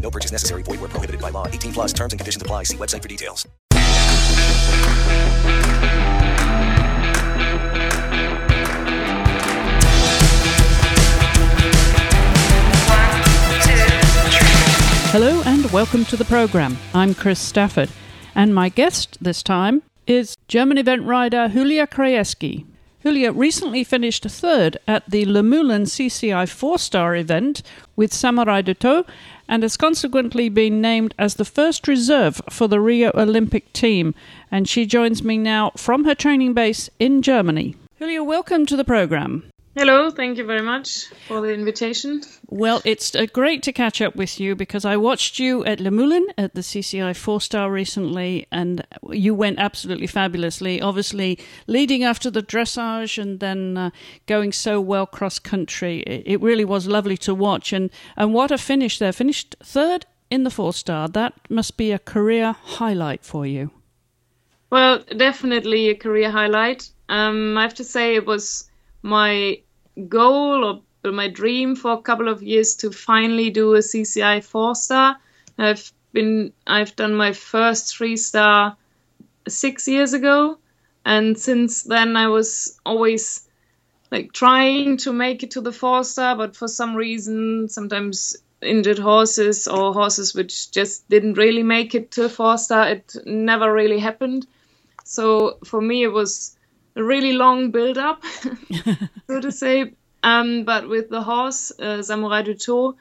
No purchase necessary. Void where prohibited by law. 18 plus terms and conditions apply. See website for details. Hello and welcome to the program. I'm Chris Stafford, and my guest this time is German event rider Julia Krajewski. Julia recently finished third at the Luhmühlen CCI four star event with Samourai du Thot and has consequently been named as the first reserve for the Rio Olympic team. And she joins me now from her training base in Germany. Julia, welcome to the program. Hello, thank you very much for the invitation. Well, it's uh, great to catch up with you because I watched you at Luhmühlen at the CCI four star recently, and you went absolutely fabulously. Obviously, leading after the dressage and then uh, going so well cross country. It, it really was lovely to watch, and and what a finish there! Finished third in the four star. That must be a career highlight for you. Well, definitely a career highlight. Um, I have to say it was my goal or my dream for a couple of years to finally do a CCI four star. I've been I've done my first three star six years ago, and since then I was always like trying to make it to the four star, but for some reason, sometimes injured horses or horses which just didn't really make it to four star, it never really happened. So for me, it was a really long build up, so to say. Um, but with the horse, uh, Samourai du Thot,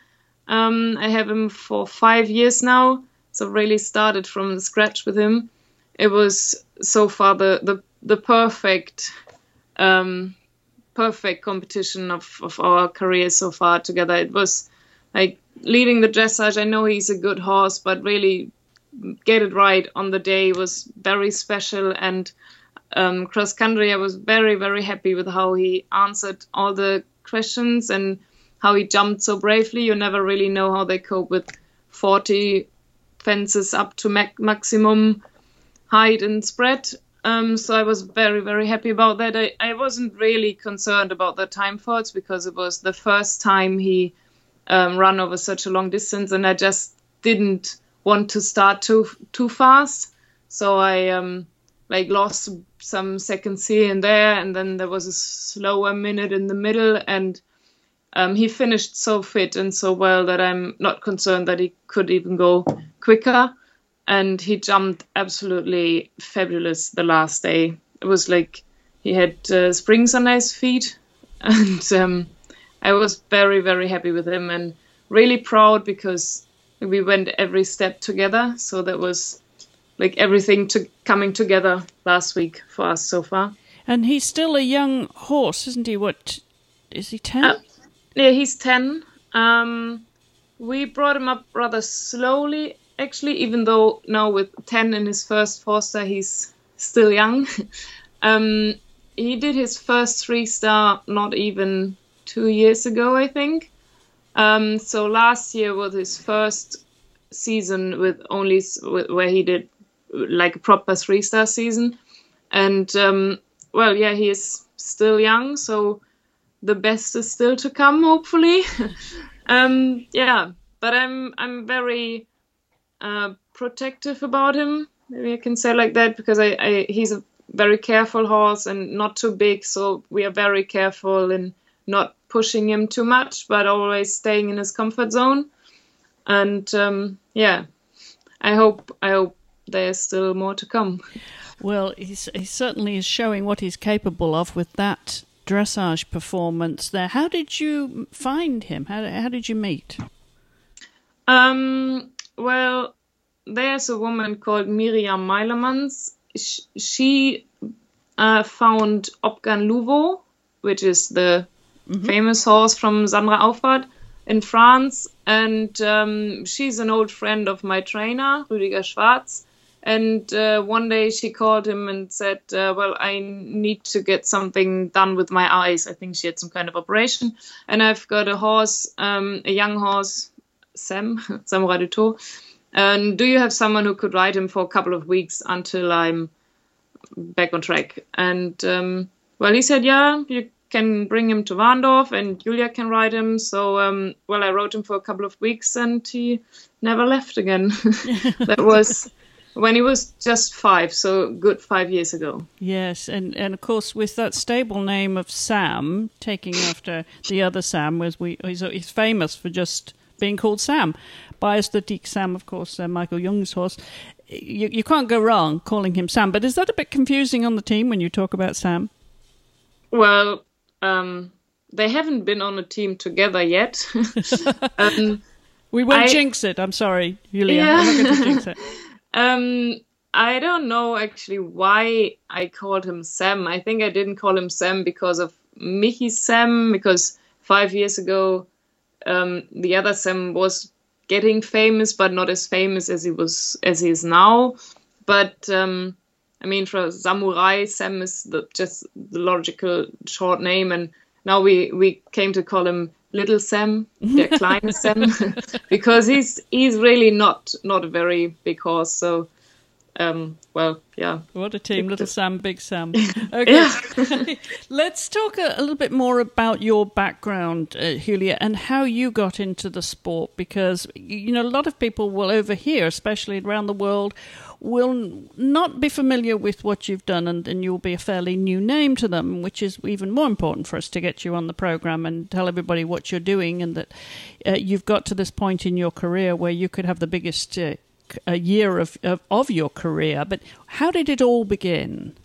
um, I have him for five years now. So really started from scratch with him. It was so far the the, the perfect um, perfect competition of, of our careers so far together. It was like leading the dressage. I know he's a good horse, but really get it right on the day was very special and um, cross country, I was very, very happy with how he answered all the questions and how he jumped so bravely. You never really know how they cope with 40 fences up to mac- maximum height and spread. Um, so I was very, very happy about that. I, I wasn't really concerned about the time faults because it was the first time he um, ran over such a long distance, and I just didn't want to start too too fast. So I um, like lost some seconds here and there, and then there was a slower minute in the middle, and um, he finished so fit and so well that I'm not concerned that he could even go quicker. And he jumped absolutely fabulous the last day. It was like he had uh, springs on his feet, and um, I was very very happy with him and really proud because we went every step together. So that was like everything to coming together last week for us so far. And he's still a young horse, isn't he? What is he ten? Uh, yeah, he's ten. Um, we brought him up rather slowly, actually, even though now with ten in his first four star, he's still young. um, he did his first three star not even two years ago, I think. Um, so last year was his first season with only where he did like a proper three star season. And um, well, yeah, he is still young, so the best is still to come, hopefully. um, yeah, but I'm I'm very uh, protective about him. Maybe I can say like that because I, I he's a very careful horse and not too big, so we are very careful in not pushing him too much, but always staying in his comfort zone. And um, yeah, I hope I hope there's still more to come. Well, he's, he certainly is showing what he's capable of with that dressage performance there. How did you find him? How, how did you meet? Um, well, there's a woman called Miriam Meilemans. She uh, found Opgun Louvo, which is the mm-hmm. famous horse from Sandra Auffarth in France. And um, she's an old friend of my trainer, Rüdiger Schwarz. And uh, one day she called him and said, uh, Well, I need to get something done with my eyes. I think she had some kind of operation. And I've got a horse, um, a young horse, Sam, Samurai du And do you have someone who could ride him for a couple of weeks until I'm back on track? And um, well, he said, Yeah, you can bring him to Warendorf and Julia can ride him. So, um, well, I rode him for a couple of weeks and he never left again. that was when he was just five, so good five years ago. Yes, and, and of course with that stable name of Sam, taking after the other Sam, was we he's, he's famous for just being called Sam. Biosthetique Sam, of course, uh, Michael Jung's horse. You, you can't go wrong calling him Sam, but is that a bit confusing on the team when you talk about Sam? Well, um, they haven't been on a team together yet. um, we won't I, jinx it. I'm sorry, Julia. Yeah. Um, I don't know actually why I called him Sam. I think I didn't call him Sam because of Mickey Sam, because five years ago, um, the other Sam was getting famous, but not as famous as he was as he is now. But um, I mean, for Samurai, Sam is the, just the logical short name, and now we we came to call him Little Sam, der kleine Sam, because he's he's really not not a very big horse. So, um, well, yeah. What a team, Little Sam, Big Sam. Okay, let's talk a, a, little bit more about your background, uh, Julia, and how you got into the sport. Because you know, a lot of people will overhear, especially around the world will not be familiar with what you've done, and, and you'll be a fairly new name to them, which is even more important for us to get you on the program and tell everybody what you're doing, and that uh, you've got to this point in your career where you could have the biggest uh, year of, of, of your career. But how did it all begin?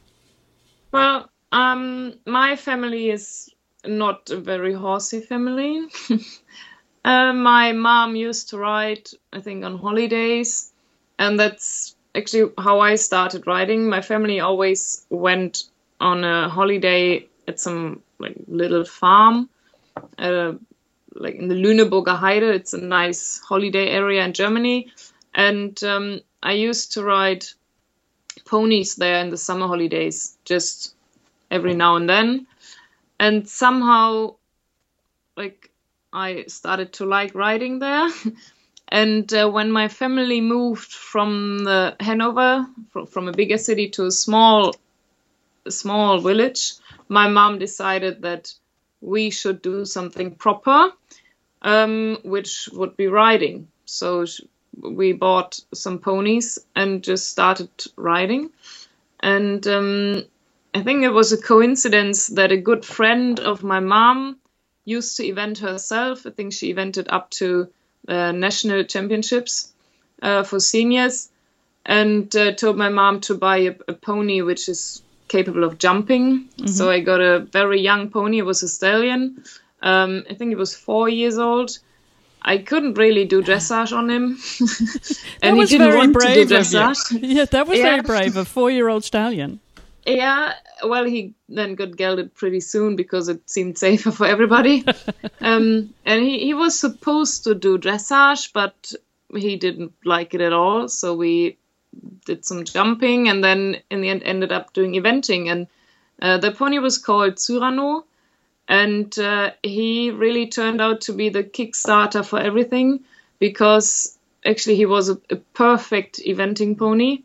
Well, um, my family is not a very horsey family. uh, my mom used to ride, I think, on holidays, and that's actually how I started riding. My family always went on a holiday at some like little farm, like in the Lüneburger Heide. It's a nice holiday area in Germany, and um, I used to ride ponies there in the summer holidays, just every now and then. And somehow, like I started to like riding there. And uh, when my family moved from the Hanover, from, from a bigger city to a small, a small village, my mom decided that we should do something proper, um, which would be riding. So we bought some ponies and just started riding. And um, I think it was a coincidence that a good friend of my mom used to event herself. I think she evented up to uh, national championships uh, for seniors and uh, told my mom to buy a, a, pony which is capable of jumping. Mm-hmm. So I got a very young pony. It was a stallion. Um, I think it was four years old. I couldn't really do dressage on him, and he didn't want to do dressage. Yeah, that was yeah. very brave. A four-year-old stallion. Yeah, well, he then got gelded pretty soon because it seemed safer for everybody. um, and he, he was supposed to do dressage, but he didn't like it at all. So we did some jumping and then in the end ended up doing eventing. And uh, the pony was called Cyrano. And uh, he really turned out to be the kickstarter for everything because actually he was a, a perfect eventing pony.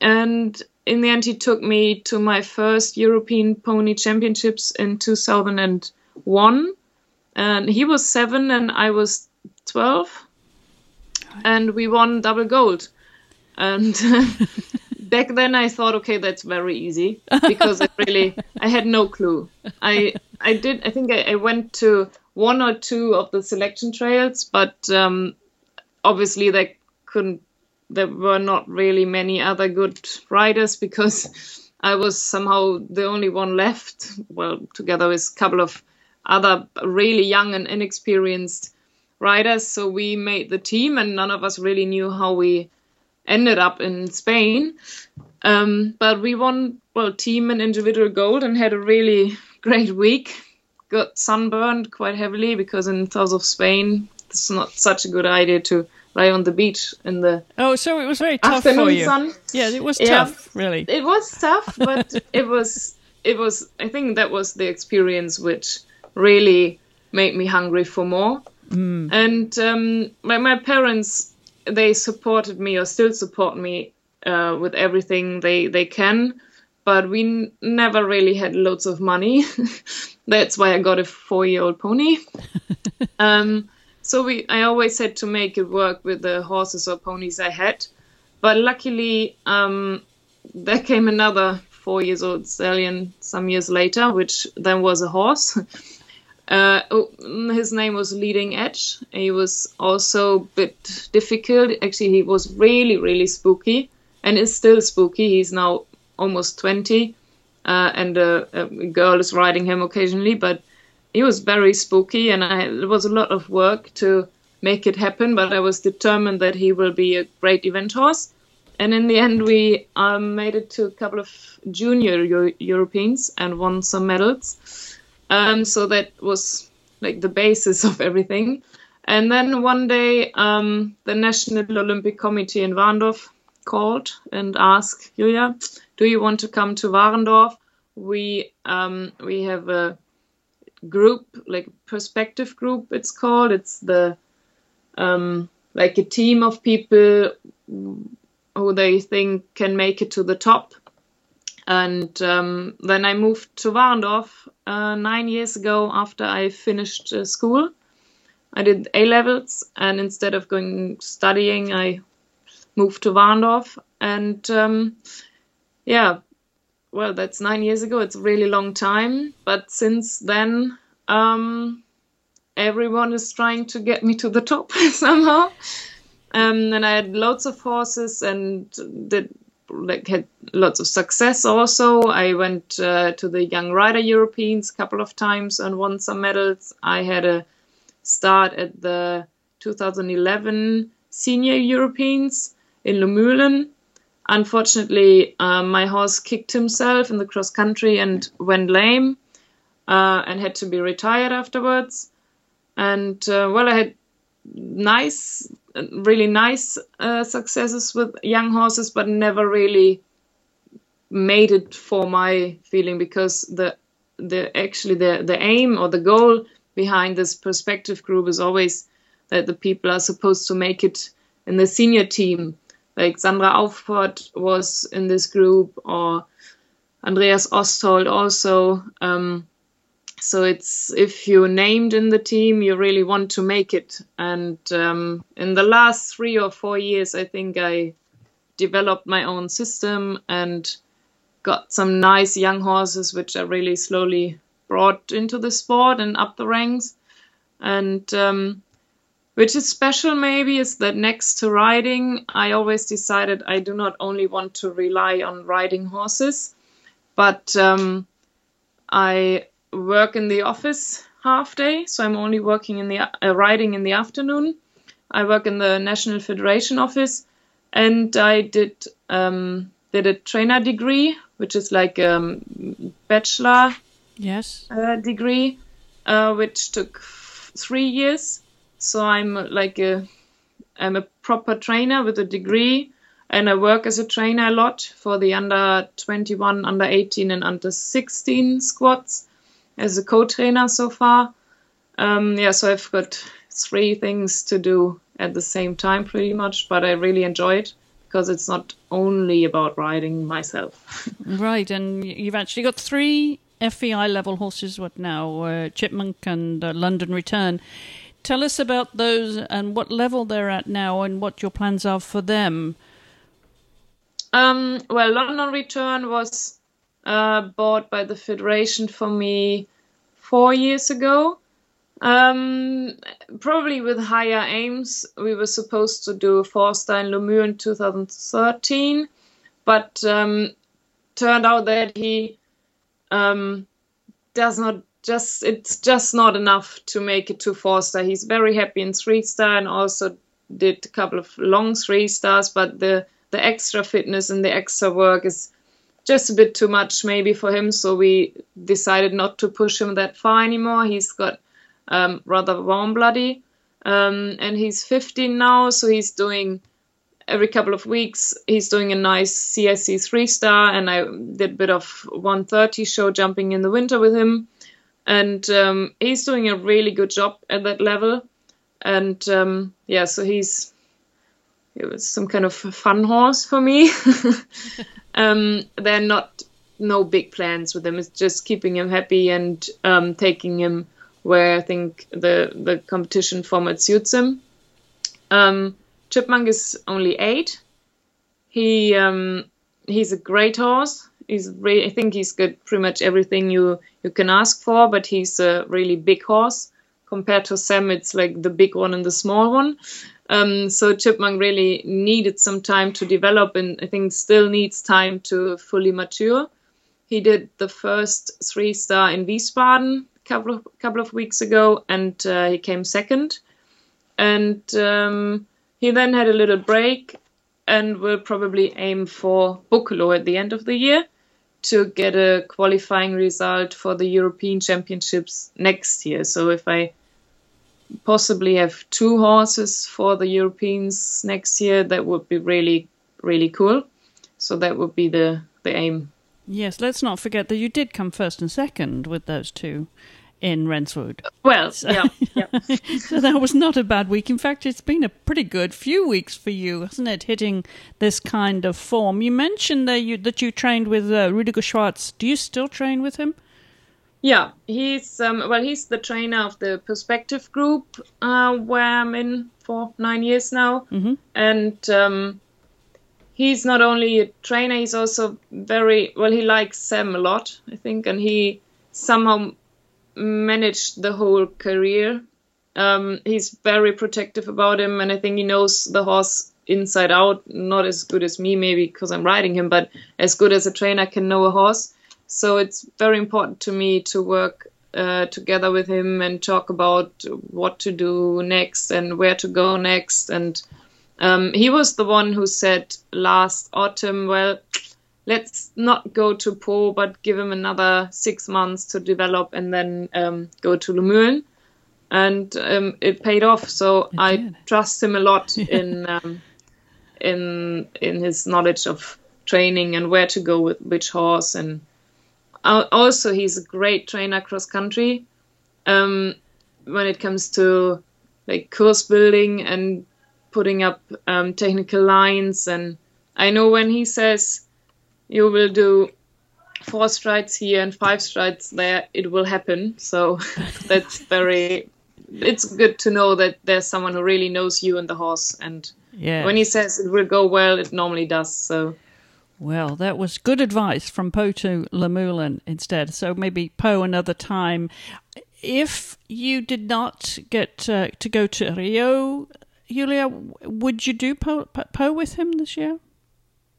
And in the end, he took me to my first European Pony Championships in 2001. And he was seven and I was 12. And we won double gold. And back then I thought, okay, that's very easy because I really, I had no clue. I, I did, I think I, I went to one or two of the selection trails, but um, obviously they couldn't there were not really many other good riders because I was somehow the only one left. Well, together with a couple of other really young and inexperienced riders. So we made the team, and none of us really knew how we ended up in Spain. Um, but we won, well, team and individual gold and had a really great week. Got sunburned quite heavily because in south of Spain, it's not such a good idea to lie on the beach in the Oh, so it was very tough afternoon for you. sun. Yeah, it was Yeah. tough, really. It was tough, but it was it was. I think that was the experience which really made me hungry for more. And um, my my parents they supported me or still support me uh, with everything they they can, but we n- never really had loads of money. That's why I got a four year old pony. um, so we I always had to make it work with the horses or ponies I had. But luckily, um, there came another four years old stallion some years later, which then was a horse. Uh, oh, his name was Leading Edge. He was also a bit difficult. Actually, he was really, really spooky and is still spooky. He's now almost 20, uh, and a, a girl is riding him occasionally, but he was very spooky, and I, it was a lot of work to make it happen, but I was determined that he will be a great event horse. And in the end, we um, made it to a couple of junior Euro- Europeans and won some medals. Um, so that was like the basis of everything. And then one day, um, the National Olympic Committee in Warendorf called and asked Julia, "Do you want to come to Warendorf? We um, we have a group, like perspective group. It's called. It's the um, like a team of people who they think can make it to the top." And um, then I moved to Warendorf uh, nine years ago after I finished uh, school. I did A levels, and instead of going studying, I moved to Warendorf. And um, yeah, well, that's nine years ago. It's a really long time. But since then, um, everyone is trying to get me to the top somehow. Um, and I had lots of horses and did like had lots of success also. I went uh, to the Young Rider Europeans a couple of times and won some medals. I had a start at the 2011 Senior Europeans in Luhmühlen. Unfortunately, uh, my horse kicked himself in the cross country and went lame uh, and had to be retired afterwards. And uh, well, I had nice, really nice uh, successes with young horses, but never really made it for my feeling because the the actually the the aim or the goal behind this perspective group is always that the people are supposed to make it in the senior team. Like Sandra Auffarth was in this group, or Andreas Ostholt also. Um, so it's if you're named in the team, you really want to make it. And um, in the last three or four years, I think I developed my own system and got some nice young horses, which I really slowly brought into the sport and up the ranks. And um, which is special, maybe, is that next to riding, I always decided I do not only want to rely on riding horses, but um, I work in the office half day, so I'm only working in the uh, riding in the afternoon. I work in the National Federation office, and I did um, did a trainer degree, which is like a um, bachelor Yes. uh, degree, uh, which took three years. So I'm like a I'm a proper trainer with a degree, and I work as a trainer a lot for the under 21, under 18, and under 16 squads as a co-trainer so far. Um, yeah, so I've got three things to do at the same time, pretty much, but I really enjoy it because it's not only about riding myself. Right, and you've actually got three FEI level horses. What now? Uh, Chipmunk and uh, London Return. Tell us about those and what level they're at now, and what your plans are for them. Um, well, London Return was uh, bought by the Federation for me four years ago. Um, probably with higher aims. We were supposed to do four star in Luhmühlen in 2013, but um, turned out that he um, does not just it's just not enough to make it to four star. He's very happy in three star and also did a couple of long three stars, but the the extra fitness and the extra work is just a bit too much maybe for him. So we decided not to push him that far anymore. He's got um, rather warm bloody, um, and he's 15 now, so he's doing every couple of weeks he's doing a nice CIC three star, and I did a bit of 130 show jumping in the winter with him, and um, he's doing a really good job at that level, and um, yeah, so he's it was some kind of fun horse for me. um, they're not no big plans with him. It's just keeping him happy and um, taking him where I think the the competition format suits him. Um, Chipmunk is only eight. He um, he's a great horse. He's re- I think he's got pretty much everything you you can ask for, but he's a really big horse compared to Sam. It's like the big one and the small one. Um, so Chipmunk really needed some time to develop, and I think still needs time to fully mature. He did the first three star in Wiesbaden a couple of couple of weeks ago, and uh, he came second. And um, he then had a little break, and will probably aim for Boekelo at the end of the year to get a qualifying result for the European Championships next year. So if I possibly have two horses for the Europeans next year, that would be really, really cool. So that would be the, the aim. Yes, let's not forget that you did come first and second with those two in Renswoude. Well, so, yeah, yeah. so that was not a bad week. In fact, it's been a pretty good few weeks for you, hasn't it? Hitting this kind of form. You mentioned that you that you trained with uh, Rüdiger Schwarz. Do you still train with him? Yeah, he's um, well, he's the trainer of the Perspective Group, uh, where I'm in for nine years now, mm-hmm. and um, he's not only a trainer, he's also very well. He likes Sam a lot, I think, and he somehow managed the whole career. Um, he's very protective about him, and I think he knows the horse inside out. Not as good as me, maybe because I'm riding him, but as good as a trainer can know a horse. So it's very important to me to work uh, together with him and talk about what to do next and where to go next. And um, he was the one who said last autumn, well, let's not go to Pau, but give him another six months to develop and then um, go to Le And um, it paid off. So it I did. trust him a lot in um, in in his knowledge of training and where to go with which horse. And also, he's a great trainer cross country. Um, when it comes to like course building and putting up um, technical lines, and I know when he says you will do four strides here and five strides there, it will happen. So that's very. It's good to know that there's someone who really knows you and the horse, and Yeah. when he says it will go well, it normally does. So Well, that was good advice from Pau to Luhmühlen instead. So maybe Pau another time. If you did not get uh, to go to Rio, Julia, would you do Pau po with him this year?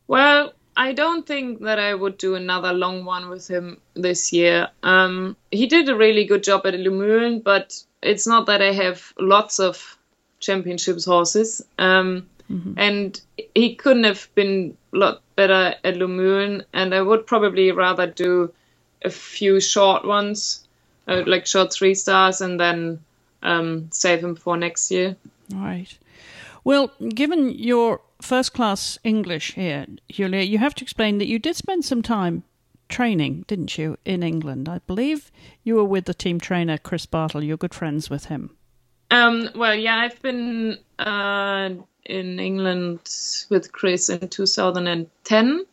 Well, I don't think that I would do another long one with him this year. Um, he did a really good job at Luhmühlen, but it's not that I have lots of championships horses. Um, And he couldn't have been a lot better at Luhmühlen, and I would probably rather do a few short ones, uh, like short three stars, and then um, save him for next year. Right. Well, given your first class English here, Julia, you have to explain that you did spend some time training, didn't you, in England? I believe you were with the team trainer, Chris Bartle. You're good friends with him. Um, well, yeah, I've been uh, in England with Chris in 2010.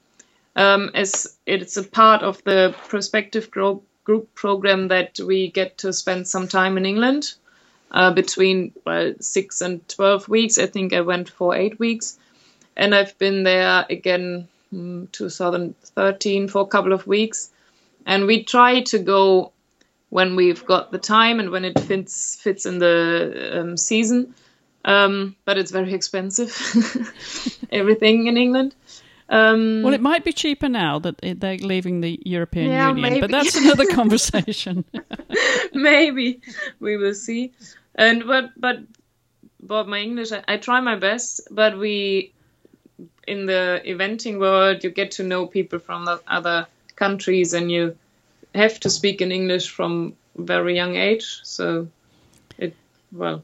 Um, as it's a part of the prospective group, group program that we get to spend some time in England uh, between well, six and 12 weeks. I think I went for eight weeks. And I've been there again mm, 2013 for a couple of weeks. And we try to go when we've got the time and when it fits fits in the um, season. Um, but it's very expensive, everything in England. Um, well, it might be cheaper now that they're leaving the European Yeah, Union, maybe. but that's another conversation. maybe we will see. And but but about my English, I, I try my best. But we in the eventing world, you get to know people from other countries, and you have to speak in English from very young age. So it well,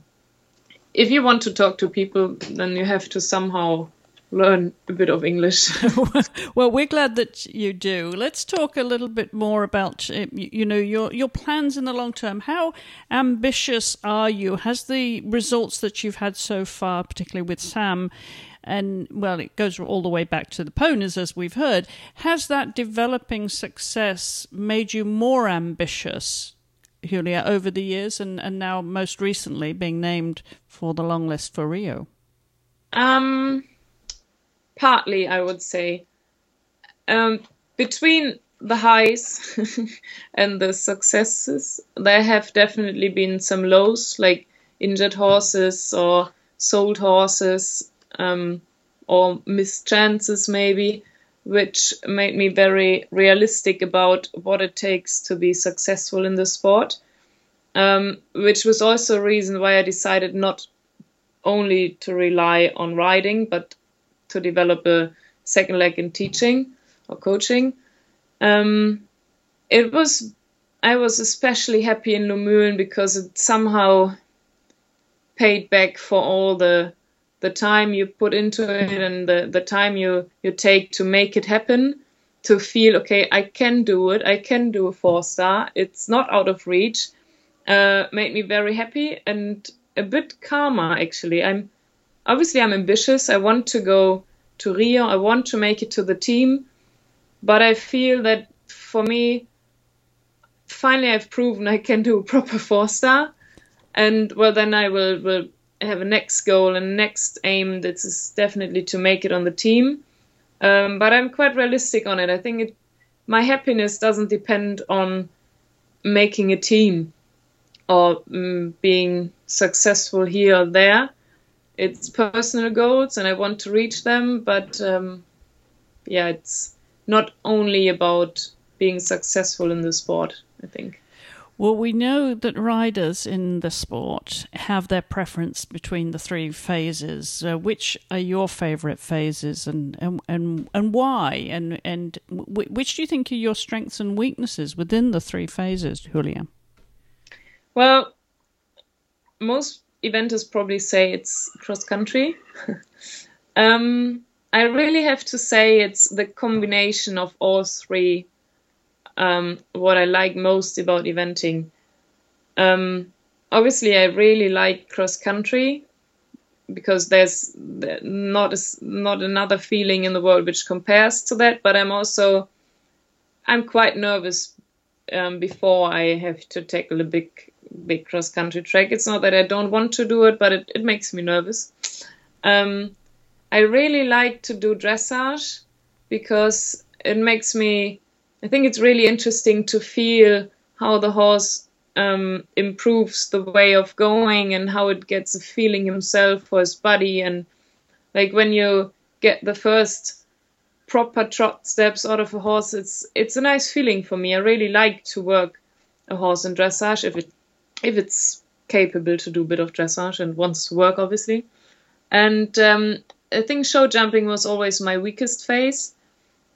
if you want to talk to people, then you have to somehow learn a bit of English. well, we're glad that you do. Let's talk a little bit more about uh, you know your your plans in the long term. How ambitious are you? Has the results that you've had so far, particularly with Sam, and well, it goes all the way back to the ponies, as we've heard. Has that developing success made you more ambitious, Julia, over the years, and and now most recently being named for the long list for Rio? Um, partly, I would say. Um, between the highs and the successes, there have definitely been some lows, like injured horses or sold horses, um, or missed chances, maybe, which made me very realistic about what it takes to be successful in the sport. Um, which was also a reason why I decided not only to rely on riding, but to develop a second leg in teaching or coaching. Um, it was I was especially happy in Luhmühlen because it somehow paid back for all the the time you put into it and the, the time you, you take to make it happen to feel okay i can do it i can do a four star it's not out of reach uh, made me very happy and a bit calmer actually. I'm obviously i'm ambitious. I want to go to rio. I want to make it to the team. But i feel that for me finally i've proven i can do a proper four star. And well then i will will have a next goal and next aim that is definitely to make it on the team. Um, but i'm quite realistic on it. I think it my happiness doesn't depend on making a team or mm, being successful here or there. It's personal goals and i want to reach them but um, yeah it's not only about being successful in the sport i think Well, we know that riders in the sport have their preference between the three phases. Uh, which are your favourite phases, and and and, and why? And and w- which do you think are your strengths and weaknesses within the three phases, Julia? Well, most eventers probably say it's cross country. um, I really have to say it's the combination of all three. Um, what I like most about eventing. Um, obviously, I really like cross country because there's not a, not another feeling in the world which compares to that. But I'm also I'm quite nervous um, before I have to tackle a big big cross country track. It's not that I don't want to do it, but it, it makes me nervous. Um, I really like to do dressage because it makes me. I think it's really interesting to feel how the horse um, improves the way of going and how it gets a feeling himself for his body. And like when you get the first proper trot steps out of a horse it's it's a nice feeling for me. I really like to work a horse in dressage if it if it's capable to do a bit of dressage and wants to work obviously. And um, i think show jumping was always my weakest phase.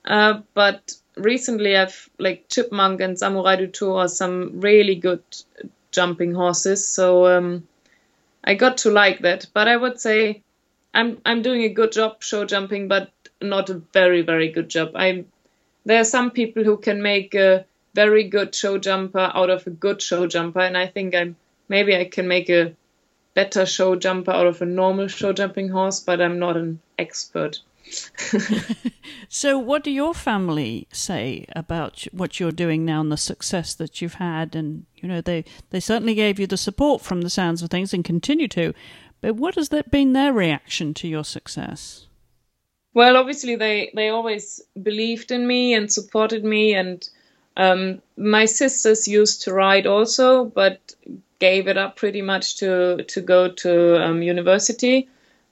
Uh, but recently i've like chipmunk and Samourai du Thot are some really good jumping horses so um, i got to like that. But i would say i'm i'm doing a good job show jumping but not a very very good job. I'm there are some people who can make a very good show jumper out of a good show jumper and i think i'm maybe i can make a better show jumper out of a normal show jumping horse but i'm not an expert So, what do your family say about what you're doing now and the success that you've had? And you know, they they certainly gave you the support from the sounds of things and continue to. But what has that been their reaction to your success? Well, obviously they they always believed in me and supported me, and Um, my sisters used to ride also, but gave it up pretty much to to go to um, university.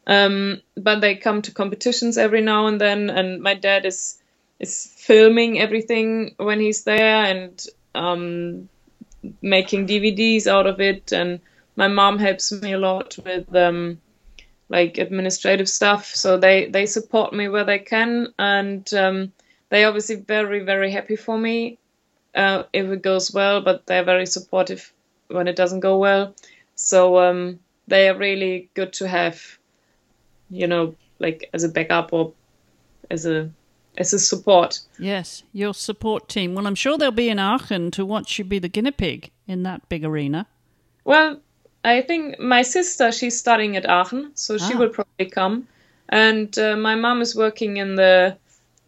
Um, but they come to competitions every now and then, and my dad is is filming everything when he's there and um, making DVDs out of it. And my mom helps me a lot with um, like administrative stuff. So they they support me where they can, and um, they're obviously very very happy for me uh, if it goes well, but they're very supportive when it doesn't go well. So um, they are really good to have, you know, like as a backup or as a as a support. Yes, your support team. Well, I'm sure they'll be in Aachen to watch you be the guinea pig in that big arena. Well, I think my sister she's studying at Aachen, so she Ah. will probably come, and uh, my mom is working in the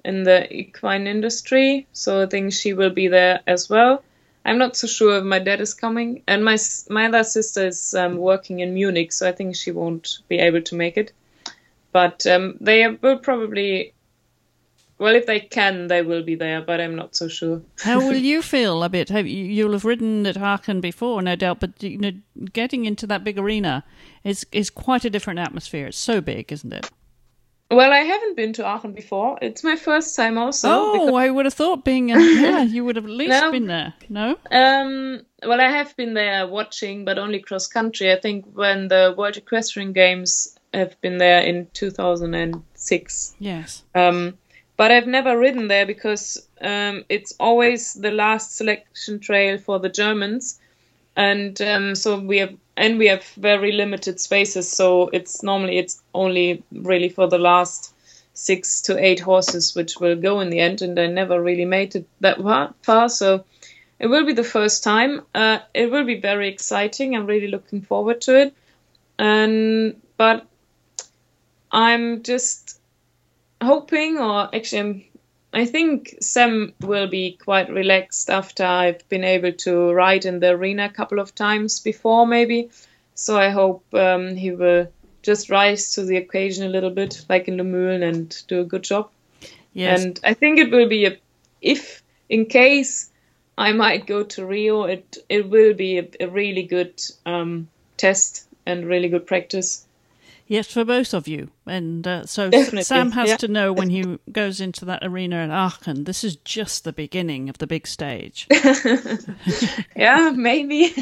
in the equine industry, so I think she will be there as well. I'm not so sure if my dad is coming, and my my other sister is um, working in Munich, so I think she won't be able to make it. But um, they will probably, well, if they can, they will be there, but I'm not so sure. How will you feel a bit? Have you, you'll have ridden at Aachen before, no doubt, but you know, getting into that big arena is is quite a different atmosphere. It's so big, isn't it? Well, I haven't been to Aachen before. It's my first time also. oh, because- I would have thought being a, yeah, you would have at least No. been there. No, Um, well, I have been there watching, but only cross country. I think when the World Equestrian Games have been there in 2006. yes, Um, but I've never ridden there because um, it's always the last selection trail for the Germans, and um, so we have and we have very limited spaces. So it's normally it's only really for the last six to eight horses which will go in the end, and I never really made it that far. so it will be the first time. Uh, it will be very exciting. I'm really looking forward to it. And but I'm just hoping, or actually, I'm, I think Sam will be quite relaxed after I've been able to ride in the arena a couple of times before, maybe. So I hope um, he will just rise to the occasion a little bit, like in the moon, and do a good job. yes. And I think it will be a, if in case I might go to Rio, it it will be a, a really good um, test and really good practice. Yes, for both of you. And uh, so Definitely, Sam has yeah. to know when he goes into that arena at Aachen, this is just the beginning of the big stage. Yeah, maybe.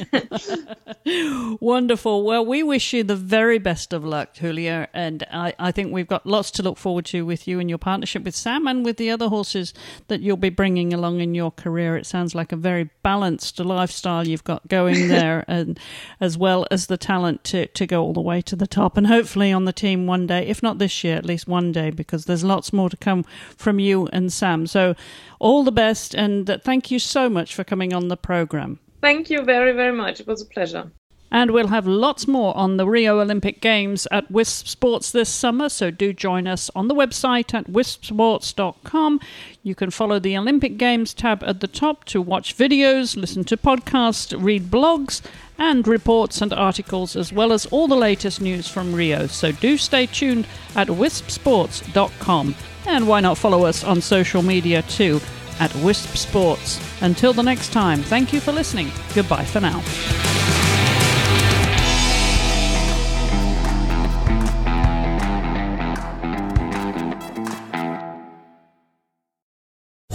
Wonderful. Well, we wish you the very best of luck, Julia. And I, I think we've got lots to look forward to with you and your partnership with Sam and with the other horses that you'll be bringing along in your career. It sounds like a very balanced lifestyle you've got going there, and as well as the talent to, to go all the way to the top. And hopefully on the team one day, if not this year, at least one day, because there's lots more to come from you and Sam. So all the best. And uh, thank you so much for coming on the program. Thank you very, very much. It was a pleasure. And we'll have lots more on the Rio Olympic Games at Wisp Sports this summer, so do join us on the website at wispsports.com. You can follow the Olympic Games tab at the top to watch videos, listen to podcasts, read blogs, and reports and articles, as well as all the latest news from Rio. So do stay tuned at wispsports.com. And why not follow us on social media too at Wisp Sports. Until the next time, thank you for listening. Goodbye for now.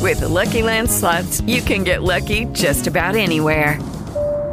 With the Lucky Land slots, you can get lucky just about anywhere.